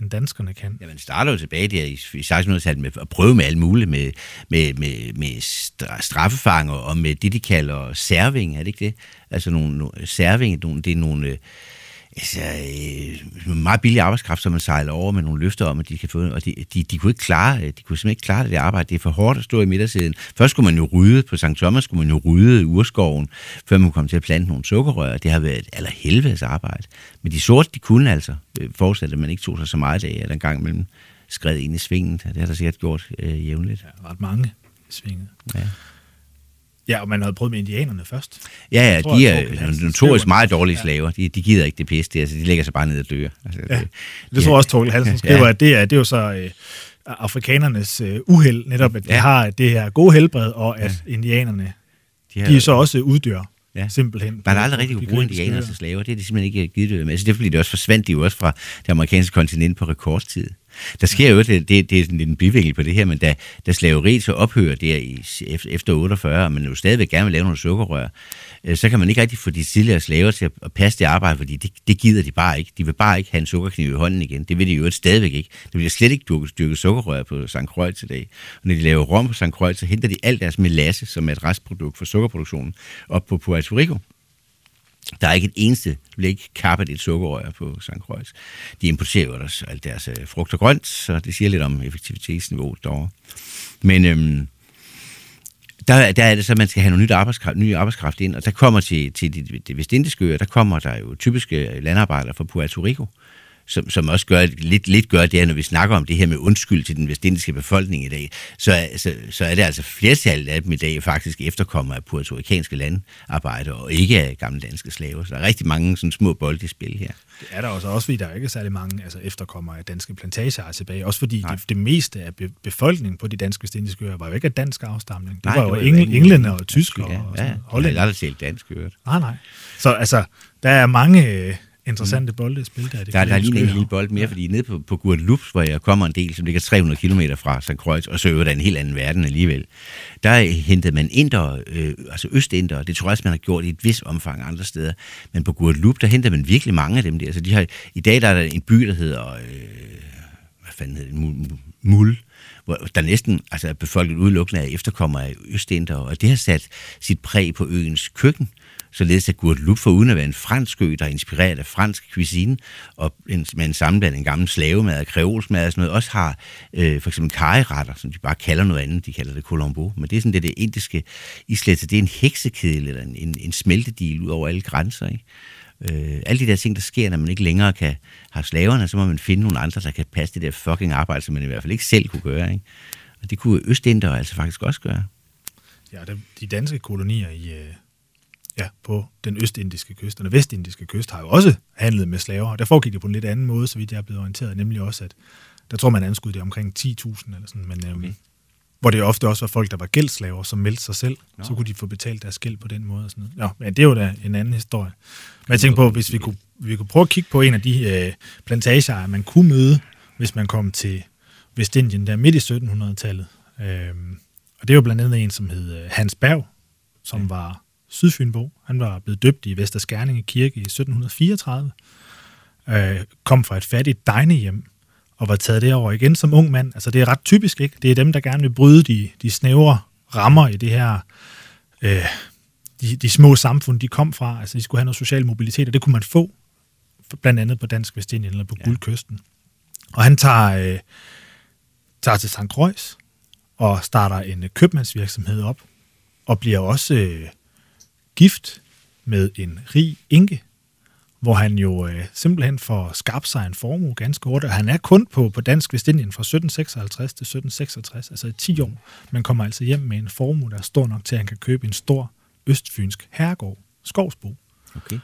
end danskerne kan. Ja, man starter jo tilbage der i 1600-tallet med at prøve med alt muligt, med, med, med, med straffefanger og med det, de kalder serving, er det ikke det? Altså nogle, serving, nogle, det er nogle... Øh, altså, øh, meget billig arbejdskraft, som man sejler over med nogle løfter om, at de kan få, og de, de, de kunne ikke klare, de kunne simpelthen ikke klare det arbejde. Det er for hårdt at stå i midtersiden. Først skulle man jo rydde, på St. Thomas skulle man jo rydde urskoven, før man komme til at plante nogle sukkerrør. Det har været et aller helvedes arbejde. Men de sorte, de kunne altså, øh, fortsætte, at man ikke tog sig så meget af, at en gang imellem skred ind i svingen. Det har der sikkert gjort øh, jævnligt. Ja, ret mange svinget. Ja. Ja, og man havde prøvet med indianerne først. Ja, ja, tror, de er notorisk meget dårlige slaver. De, de gider ikke det pisse, det, altså, de lægger sig bare ned og dør. Altså, ja, det, det tror ja. også Torkel Hansen skriver, ja. at det er, det er jo så øh, afrikanernes øh, uheld, netop at de ja. har det her gode helbred, og at ja. indianerne, de, har, de så også uddør. Ja. Simpelthen. Man har aldrig rigtig kunne bruge indianere til slaver. Det er de simpelthen ikke givet det med. Altså, det er fordi, det også forsvandt de jo også fra det amerikanske kontinent på rekordtid. Der sker jo, det, det, det er sådan en bivinkel på det her, men da, da slaveriet så ophører der i, efter 48, men jo stadigvæk gerne vil lave nogle sukkerrør, øh, så kan man ikke rigtig få de tidligere slaver til at passe det arbejde, fordi det, det gider de bare ikke. De vil bare ikke have en sukkerkniv i hånden igen. Det vil de jo stadigvæk ikke. Det bliver slet ikke dyrket, dyrket sukkerrør på St. Croix i dag. Og når de laver rom på St. Croix, så henter de alt deres melasse, som er et restprodukt for sukkerproduktionen, op på Puerto Rico. Der er ikke et eneste, der bliver ikke kappet et sukkerrør på St. Croix. De importerer jo deres, alt deres øh, frugt og grønt, så det siger lidt om effektivitetsniveauet derovre. Men øhm, der, der er det så, at man skal have noget nyt arbejdskraft, ny arbejdskraft ind, og der kommer til, til de, de vestindiske øer, der kommer der jo typiske landarbejdere fra Puerto Rico, som, som også gør, lidt, lidt gør det, når vi snakker om det her med undskyld til den vestindiske befolkning i dag, så, så, så er det altså flertallet af dem i dag faktisk efterkommer af puertorikanske landarbejdere, og ikke af gamle danske slaver. Så der er rigtig mange sådan små bolde i spil her. Det er der også, også fordi der er ikke særlig mange altså, efterkommere af danske plantager tilbage. Også fordi det, det, meste af be- befolkningen på de danske vestindiske øer var jo ikke af dansk afstamning. Det Nej, var det jo var jo engl- englænder og tyskere Ja, og ja, sådan, jeg hollænder. har aldrig talt dansk, hørt. Nej, nej. Så altså, der er mange øh, interessante bolde i spil der. i de Der, der er lige en lille bold mere, fordi nede på, på Guadeloupe, hvor jeg kommer en del, som ligger 300 km fra St. Croix, og så øver der en helt anden verden alligevel, der hentede man inder, øh, altså østinder, det tror jeg også, man har gjort i et vis omfang andre steder, men på Guadeloupe, der henter man virkelig mange af dem der. Så de har, I dag der er der en by, der hedder, øh, hvad fanden hedder det, Mul, hvor der næsten altså, er befolket udelukkende af efterkommere af østinder, og det har sat sit præg på øens køkken, således at Guadeloupe, for uden at være en fransk ø, der er inspireret af fransk cuisine, og en, med en sammenblanding af gammel slavemad og kreolsmad og sådan noget, også har øh, for eksempel kariretter, som de bare kalder noget andet, de kalder det colombo, men det er sådan det, det indiske islet, det er en heksekedel eller en, en, en smeltedil ud over alle grænser, ikke? Øh, alle de der ting, der sker, når man ikke længere kan have slaverne, så må man finde nogle andre, der kan passe det der fucking arbejde, som man i hvert fald ikke selv kunne gøre. Ikke? Og det kunne Østindere altså faktisk også gøre. Ja, de, de danske kolonier i, øh, ja, på den østindiske kyst og den vestindiske kyst har jo også handlet med slaver. Og der foregik det på en lidt anden måde, så vidt jeg er blevet orienteret, nemlig også, at der tror man anskudde det omkring 10.000 eller sådan, men øhm, Okay. hvor det ofte også var folk, der var gældslaver, som meldte sig selv, Nå. så kunne de få betalt deres gæld på den måde. Og sådan noget. Ja, men det er jo da en anden historie. Men jeg tænker på, hvis vi kunne, vi kunne prøve at kigge på en af de øh, plantager, man kunne møde, hvis man kom til Vestindien der midt i 1700-tallet. Øhm, og det jo blandt andet en, som hed øh, Hans Berg, som ja. var sydfynbo. Han var blevet døbt i Vester Skærninge Kirke i 1734. Øh, kom fra et fattigt degnehjem og var taget derover igen som ung mand. Altså det er ret typisk, ikke? Det er dem, der gerne vil bryde de, de snævre rammer i det her, øh, de, de små samfund, de kom fra. Altså de skulle have noget social mobilitet, og det kunne man få, blandt andet på Dansk Vestindien eller på ja. Guldkysten. Og han tager, øh, tager til St. Croix og starter en øh, købmandsvirksomhed op, og bliver også øh, gift med en rig enke, hvor han jo øh, simpelthen får skabt sig en formue ganske hurtigt. Og Han er kun på, på Dansk Vestindien fra 1756 til 1766, altså i 10 år. Man kommer altså hjem med en formue, der er stor nok til, at han kan købe en stor østfynsk herregård, Skovsbo. Okay.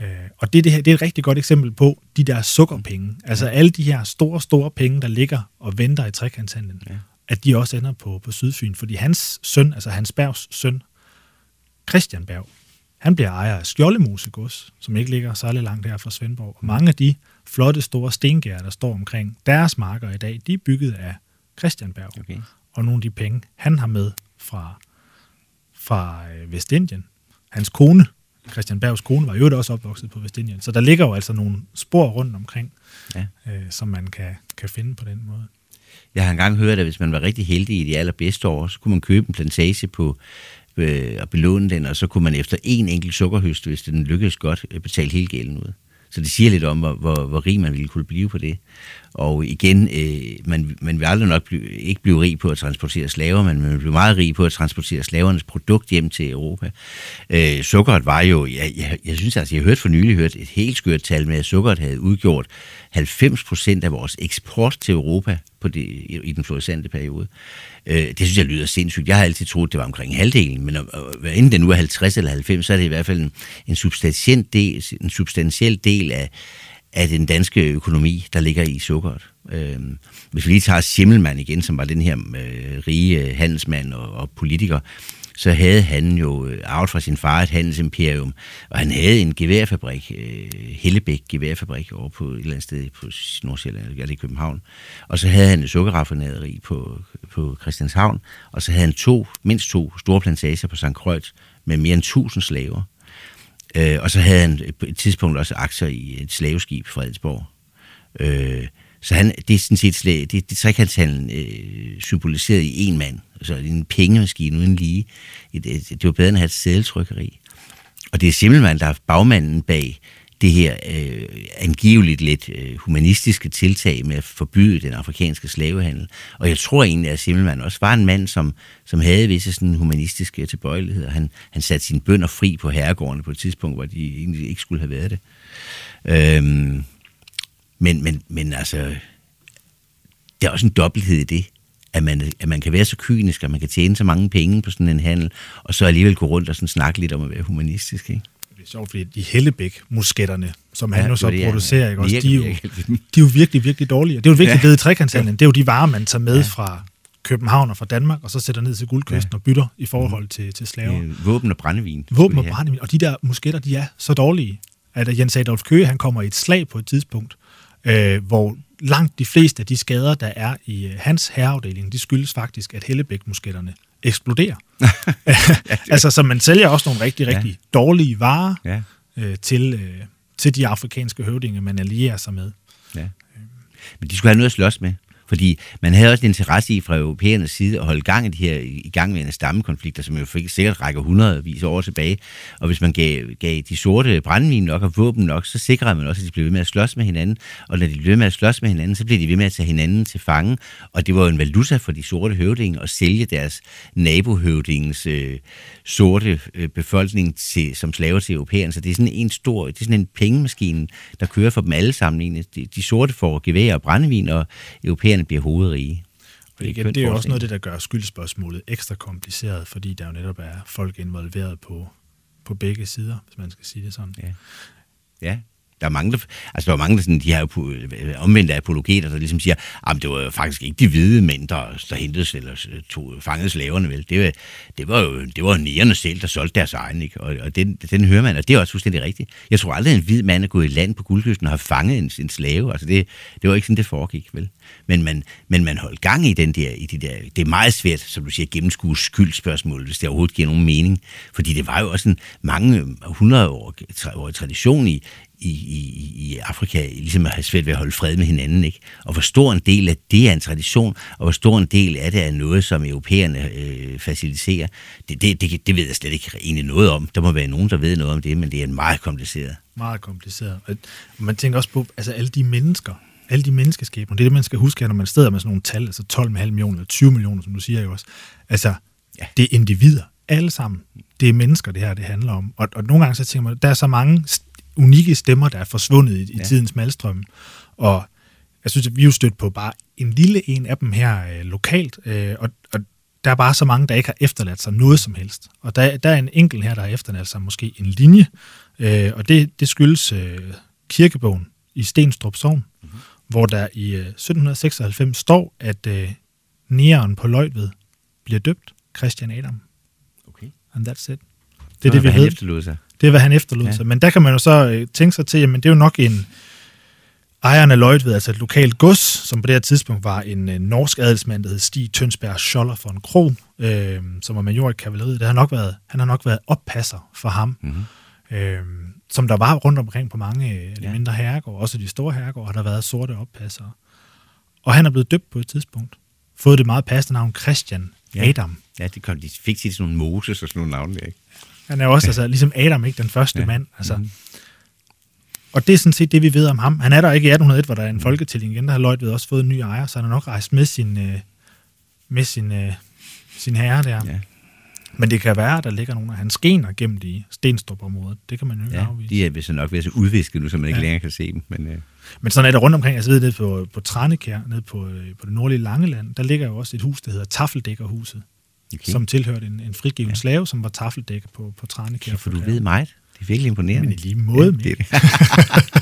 Øh, og det, det, her, det er et rigtig godt eksempel på de der sukkerpenge. Altså alle de her store, store penge, der ligger og venter i trekantshandlen, Ja. at de også ender på, på Sydfyn. Fordi hans søn, altså Hans Bergs søn, Christian Berg, han bliver ejer af Skjoldemosegods, som ikke ligger særlig langt her fra Svendborg. Og mange af de flotte store stengær, der står omkring deres marker i dag, de er bygget af Christian Berg. Okay. Og nogle af de penge, han har med fra, fra øh, Vestindien. Hans kone, Christian Bergs kone, var jo også opvokset på Vestindien. Så der ligger jo altså nogle spor rundt omkring, Ja. øh, som man kan, kan finde på den måde. Jeg har engang hørt, at hvis man var rigtig heldig i de allerbedste år, så kunne man købe en plantage på øh, og belåne den, og så kunne man efter en enkelt sukkerhøst, hvis den lykkedes godt, øh, betale hele gælden ud. Så det siger lidt om, hvor, hvor, hvor rig man ville kunne blive på det. Og igen, øh, man, man vil aldrig nok blive, ikke blive rig på at transportere slaver, men man vil blive meget rig på at transportere slavernes produkt hjem til Europa. Øh, sukkeret var jo, jeg, jeg, jeg synes altså, jeg har hørt for nylig hørt et helt skørt tal med, at sukkeret havde udgjort 90 procent af vores eksport til Europa på det, i, i den fluorescente periode. Øh, det synes jeg lyder sindssygt. Jeg har altid troet, det var omkring halvdelen, men øh, hvad enten det nu er 50 eller 90, så er det i hvert fald en, en, substantiel, del, en substantiel del af, af den danske økonomi, der ligger i sukkeret. Øh, hvis vi lige tager Schimmelmann igen, som var den her øh, rige handelsmand og, og politiker, så havde han jo øh, arvet fra sin far et handelsimperium, og han havde en geværfabrik, øh, Hellebæk geværfabrik over på et eller andet sted på Nordsjælland, eller i København. Og så havde han et sukkerraffinaderi på, på Christianshavn, og så havde han to, mindst to store plantager på St. Kreuz med mere end 1000 slaver. Øh, og så havde han på et tidspunkt også aktier i et slaveskib, Fredensborg. Øh, så han, det er sådan set det, det, det trekantshandlen øh, symboliseret i en mand. Altså en pengemaskine uden lige. Det, det, det var bedre end at have et sædeltrykkeri. Og det er Simmelmann, der er bagmanden bag det her øh, angiveligt lidt øh, humanistiske tiltag med at forbyde den afrikanske slavehandel. Og jeg tror egentlig, at Simmelmann også var en mand, som, som havde visse sådan humanistiske tilbøjeligheder. Han, han satte sine bønder fri på herregårdene på et tidspunkt, hvor de egentlig ikke skulle have været det. Øhm, men, men, men altså, der er også en dobbelthed i det, at man, at man kan være så kynisk, at man kan tjene så mange penge på sådan en handel, og så alligevel gå rundt og sådan snakke lidt om at være humanistisk, ikke? Det er sjovt, fordi de Hellebæk-musketterne, som han Ja, jo så det er producerer, ja. ikke også, de, er Virkelig, jo, virkelig. de er jo virkelig, virkelig dårlige. Det er jo vigtigt Ja. ved i trekantshandlen. Det er jo de varer, man tager med ja. fra København og fra Danmark, og så sætter ned til guldkysten ja. og bytter i forhold til, til slaver. Øh, Våben og brændevin. Våben og brændevin. Og de der musketter, de er så dårlige, at Jens Adolf Køge, han kommer i et slag på et tidspunkt, øh, hvor langt de fleste af de skader, der er i øh, hans herreafdeling, de skyldes faktisk, at Hellebæk-musketterne eksploderer. [laughs] [laughs] altså, så man sælger også nogle rigtig, rigtig ja. dårlige varer Ja, øh, til, øh, til de afrikanske høvdinge, man allierer sig med. ja. Men de skulle have noget at slås med. Fordi man havde også en interesse i fra europæernes side at holde gang i de her igangværende stammekonflikter, som jo fik sikkert rækker hundredvis år tilbage. Og hvis man gav, gav de sorte brændvin nok og våben nok, så sikrede man også, at de blev ved med at slås med hinanden. Og når de blev ved med at slås med hinanden, så blev de ved med at tage hinanden til fange. Og det var jo en valuta for de sorte høvdinge at sælge deres nabohøvdingens øh, sorte øh, befolkning til, som slaver til europæerne. Så det er sådan en stor, det er sådan en pengemaskine, der kører for dem alle sammen. De, de sorte får gevær og brændevin, og europæerne bliver hovedrige. Og igen, det er jo også noget af det, der gør skyldspørgsmålet ekstra kompliceret, fordi der jo netop er folk involveret på, på begge sider, hvis man skal sige det sådan. Ja. Ja, der er mange, der, altså der er mange, der, sådan, de her omvendte apologeter, der ligesom siger, at det var jo faktisk ikke de hvide mænd, der, der hentedes eller tog, fangede slaverne, vel. Det var, det var jo det var nærerne selv, der solgte deres egen, ikke? Og, og den, den hører man, og det er også fuldstændig rigtigt. Jeg tror aldrig, at en hvid mand er gået i land på guldkysten og har fanget en, en slave. Altså det, det var ikke sådan, det foregik, vel. Men man, men man holdt gang i den der, i de der, det er meget svært, som du siger, at gennemskue skyldspørgsmål, hvis det overhovedet giver nogen mening. Fordi det var jo også en mange hundrede år, år tradition i, i, i, i Afrika, ligesom at have svært ved at holde fred med hinanden, ikke? Og hvor stor en del af det er en tradition, og hvor stor en del af det er noget, som europæerne øh, faciliterer, det, det, det, det ved jeg slet ikke egentlig noget om. Der må være nogen, der ved noget om det, men det er meget kompliceret. Meget kompliceret. Og man tænker også på, altså alle de mennesker, alle de menneskeskæbner, det er det, man skal huske, når man steder med sådan nogle tal, altså 12,5 millioner eller 20 millioner, som du siger jo også. Altså, Ja. det er individer, alle sammen. Det er mennesker, det her, det handler om. Og, og nogle gange så tænker man, der er så mange unikke stemmer, der er forsvundet i, i Ja. tidens malstrøm. Og jeg synes, at vi er jo stødt på bare en lille en af dem her øh, lokalt, øh, og, og der er bare så mange, der ikke har efterladt sig noget som helst. Og der, der er en enkelt her, der har efterladt sig måske en linje, øh, og det, det skyldes øh, kirkebogen i Stenstrup Sogn. Hvor der i øh, 1796 står, at øh, næren på Løjtved bliver døbt Christian Adam. Okay. And that's it. Det er det, vi han ved. sig. Det er, hvad han efterlod ja. sig. Men der kan man jo så øh, tænke sig til, jamen det er jo nok en ejeren af Løjtved, altså et lokalt gods, som på det her tidspunkt var en øh, norsk adelsmand, der hed Stig Tønsberg Scholler von Kro, øh, som var major i kavaleriet. Det har nok været, han har nok været oppasser for ham, Mm-hmm. øh, som der var rundt omkring på mange øh, af de Ja. mindre herregårde, også de store herregårde, har der været sorte oppassere. Og han er blevet døbt på et tidspunkt. Fået det meget passende navn Christian Ja. Adam. Ja, de, kom, de fik til sådan nogle Moses og sådan nogle navne ikke? Han er også altså, ligesom Adam, ikke den første Ja. mand. Altså. Mm. Og det er sådan set det, vi ved om ham. Han er der ikke i 1801, hvor der er en folketælling igen. Der har Lloyd også fået en ny ejer, så han har nok rejst med sin, øh, med sin, øh, sin herre der. Ja. Men det kan være, at der ligger nogle af hans gener gemt i Stenstrup-området. Det kan man jo ikke Ja, afvise. de er vist nok ved at se udvisket nu, så man ikke Ja. længere kan se dem. Men, øh, Men sådan er det rundt omkring. Altså ved nede på, på Tranekær, nede på, øh, på det nordlige Langeland, der ligger jo også et hus, der hedder Tafeldækkerhuset, okay. som tilhørte en, en frigiven Ja. slave, som var tafeldækker på, på Tranekær. ja, for du ved meget. Det er virkelig imponerende. Men i lige måde, Ja, det, er-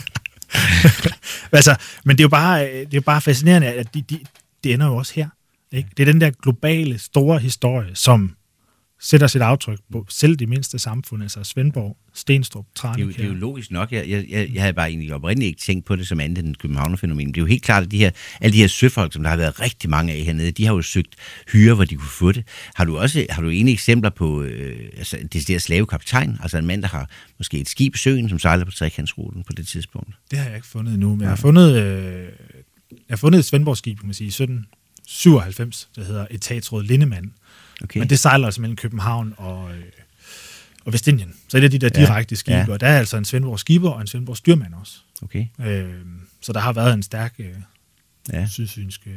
[laughs] altså, men det er jo bare, det er jo bare fascinerende, at de, de, det ender jo også her. Ikke? Det er den der globale, store historie, som sætter sit aftryk på selv de mindste samfund, altså Svendborg, Stenstrup, Det er, jo, Tranekær. det er jo logisk nok. Jeg, jeg, jeg, jeg havde bare egentlig oprindeligt ikke tænkt på det som andet end Københavner-fænomen. Det er jo helt klart, at de her, alle de her søfolk, som der har været rigtig mange af hernede, de har jo søgt hyre, hvor de kunne få det. Har du også har du egentlig eksempler på øh, altså, det der slavekaptajn, altså en mand, der har måske et skib i søen, som sejler på trekantsruten på det tidspunkt? Det har jeg ikke fundet endnu, men jeg har fundet, øh, jeg har fundet et Svendborg-skib, kan man sige, i 1797, der hedder Etatsråd Lindemand. Okay. Men det sejler altså mellem København og, øh, og Vestindien. Så det er de der Ja, direkte skibe, ja. og der er altså en Svendborg skipper og en Svendborg styrmand også. okay. Øh, så der har været en stærk øh, Ja. sydsynsk... Øh,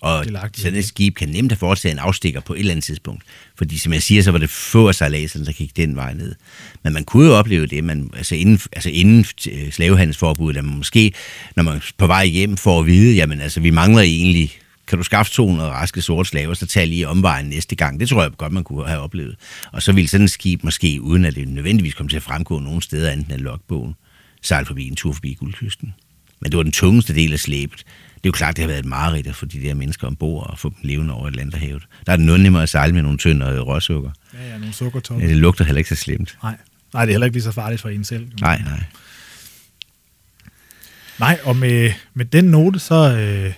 Og sådan et skib kan nemt have foretaget en afstikker på et eller andet tidspunkt. Fordi som jeg siger, så var det få af sejladserne, der gik den vej ned. Men man kunne jo opleve det, man, altså inden, altså inden øh, slavehandelsforbuddet, at man måske, når man på vej hjem, får at vide, jamen altså, vi mangler egentlig, kan du skaffe 200 raske sorte slaver, så tag lige omvejen næste gang. Det tror jeg godt, man kunne have oplevet. Og så ville sådan et skib måske, uden at det nødvendigvis kom til at fremgå nogen steder andet end logbogen, sejle forbi en tur forbi guldkysten. Men det var den tungeste del af slæbet. Det er jo klart, det har været et mareridt at få de der mennesker ombord og få dem levende over Atlanterhavet. Der er det noget nemmere at sejle med nogle tønder råsukker. ja, ja, nogle sukkertoppe. Ja, det lugter heller ikke så slemt. Nej. Nej, det er heller ikke lige så farligt for en selv. Nej, nej. Nej, og med, med den note, så øh,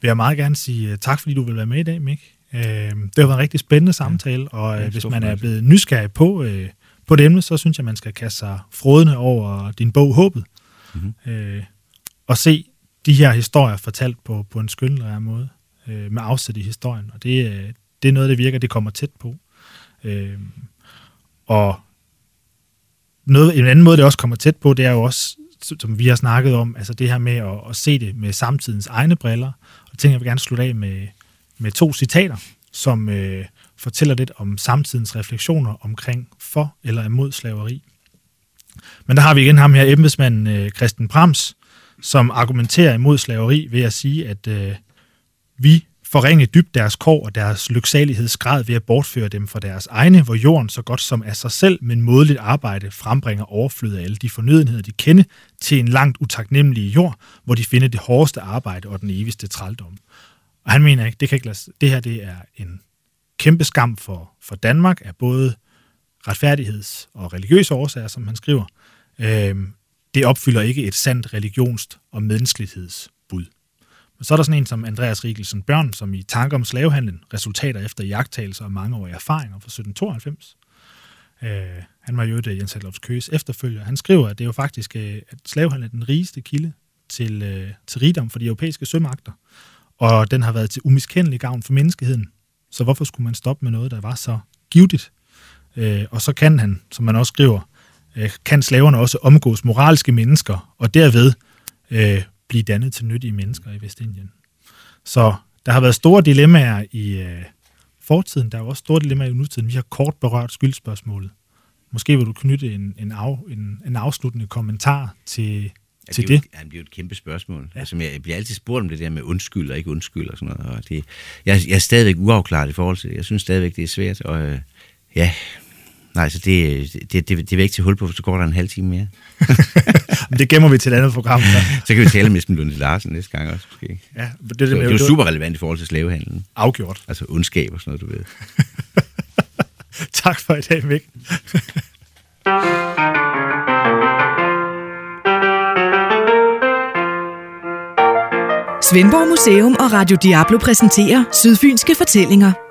vil jeg meget gerne sige øh, tak, fordi du vil være med i dag, Mik. Øh, det har været en rigtig spændende samtale, og øh, Ja, hvis man er blevet nysgerrig på, øh, på det emne, så synes jeg, man skal kaste sig frodende over din bog Håbet, mm-hmm. øh, og se de her historier fortalt på, på en skønlitterær måde, øh, med afsæt i historien. Og det, øh, det er noget, der virker, det kommer tæt på. Øh, og noget, en anden måde, det også kommer tæt på, det er jo også, som vi har snakket om, altså det her med at, at se det med samtidens egne briller. Og tænker, jeg vil gerne slutte af med, med to citater, som øh, fortæller lidt om samtidens refleksioner omkring for eller imod slaveri. Men der har vi igen ham her, embedsmanden øh, Christian Brams, som argumenterer imod slaveri ved at sige, at øh, vi forringe dybt deres kår og deres lyksalighedsgrad ved at bortføre dem fra deres egne, hvor jorden så godt som af sig selv, men modligt arbejde frembringer overflød af alle de fornødenheder, de kender, til en langt utaknemmelig jord, hvor de finder det hårdeste arbejde og den evigste trældom. Og han mener ikke, det, kan ikke lade, det her det er en kæmpe skam for, for Danmark af både retfærdigheds- og religiøse årsager, som han skriver. Øh, det opfylder ikke et sandt religions- og menneskelighedsbud. Men så er der sådan en som Andreas Riegelsen Børn, som i tanker om slavehandlen, resultater efter jagttagelser og mangeårige erfaringer fra 1792. Øh, han var jo et øh, Jens Adolfs Køges efterfølger. Han skriver, at det er jo faktisk, øh, at slavehandlen er den rigeste kilde til, øh, til rigdom for de europæiske sømagter, og den har været til umiskendelig gavn for menneskeheden. Så hvorfor skulle man stoppe med noget, der var så givetigt? Øh, og så kan han, som man også skriver, øh, kan slaverne også omgås moralske mennesker, og derved øh, blive dannet til nyttige mennesker i Vestindien. Så der har været store dilemmaer i øh, fortiden, der er jo også store dilemmaer i nutiden. Vi har kort berørt skyldspørgsmålet. Måske vil du knytte en, en, af, en, en afsluttende kommentar til, Ja, til det, er det. jo, ja, det er jo et kæmpe spørgsmål. Ja. Altså, jeg, jeg bliver altid spurgt om det der med undskyld og ikke undskyld og sådan noget. Og det, jeg, jeg er stadigvæk uafklaret i forhold til det. Jeg synes stadigvæk, det er svært. Og øh, ja, nej, så det, det, det, det vil ikke til hul på, så går der en halv time mere. [laughs] [laughs] Det gemmer vi til et andet program. Så. Så kan vi tale med Esben Lunde Larsen næste gang også, måske. Ja, det, Det, det, det er jo super relevant i forhold til slavehandlen. afgjort. Altså ondskab og sådan noget, du ved. [laughs] Tak for i dag, Mik. Svendborg Museum og Radio Diablo præsenterer Sydfynske Fortællinger.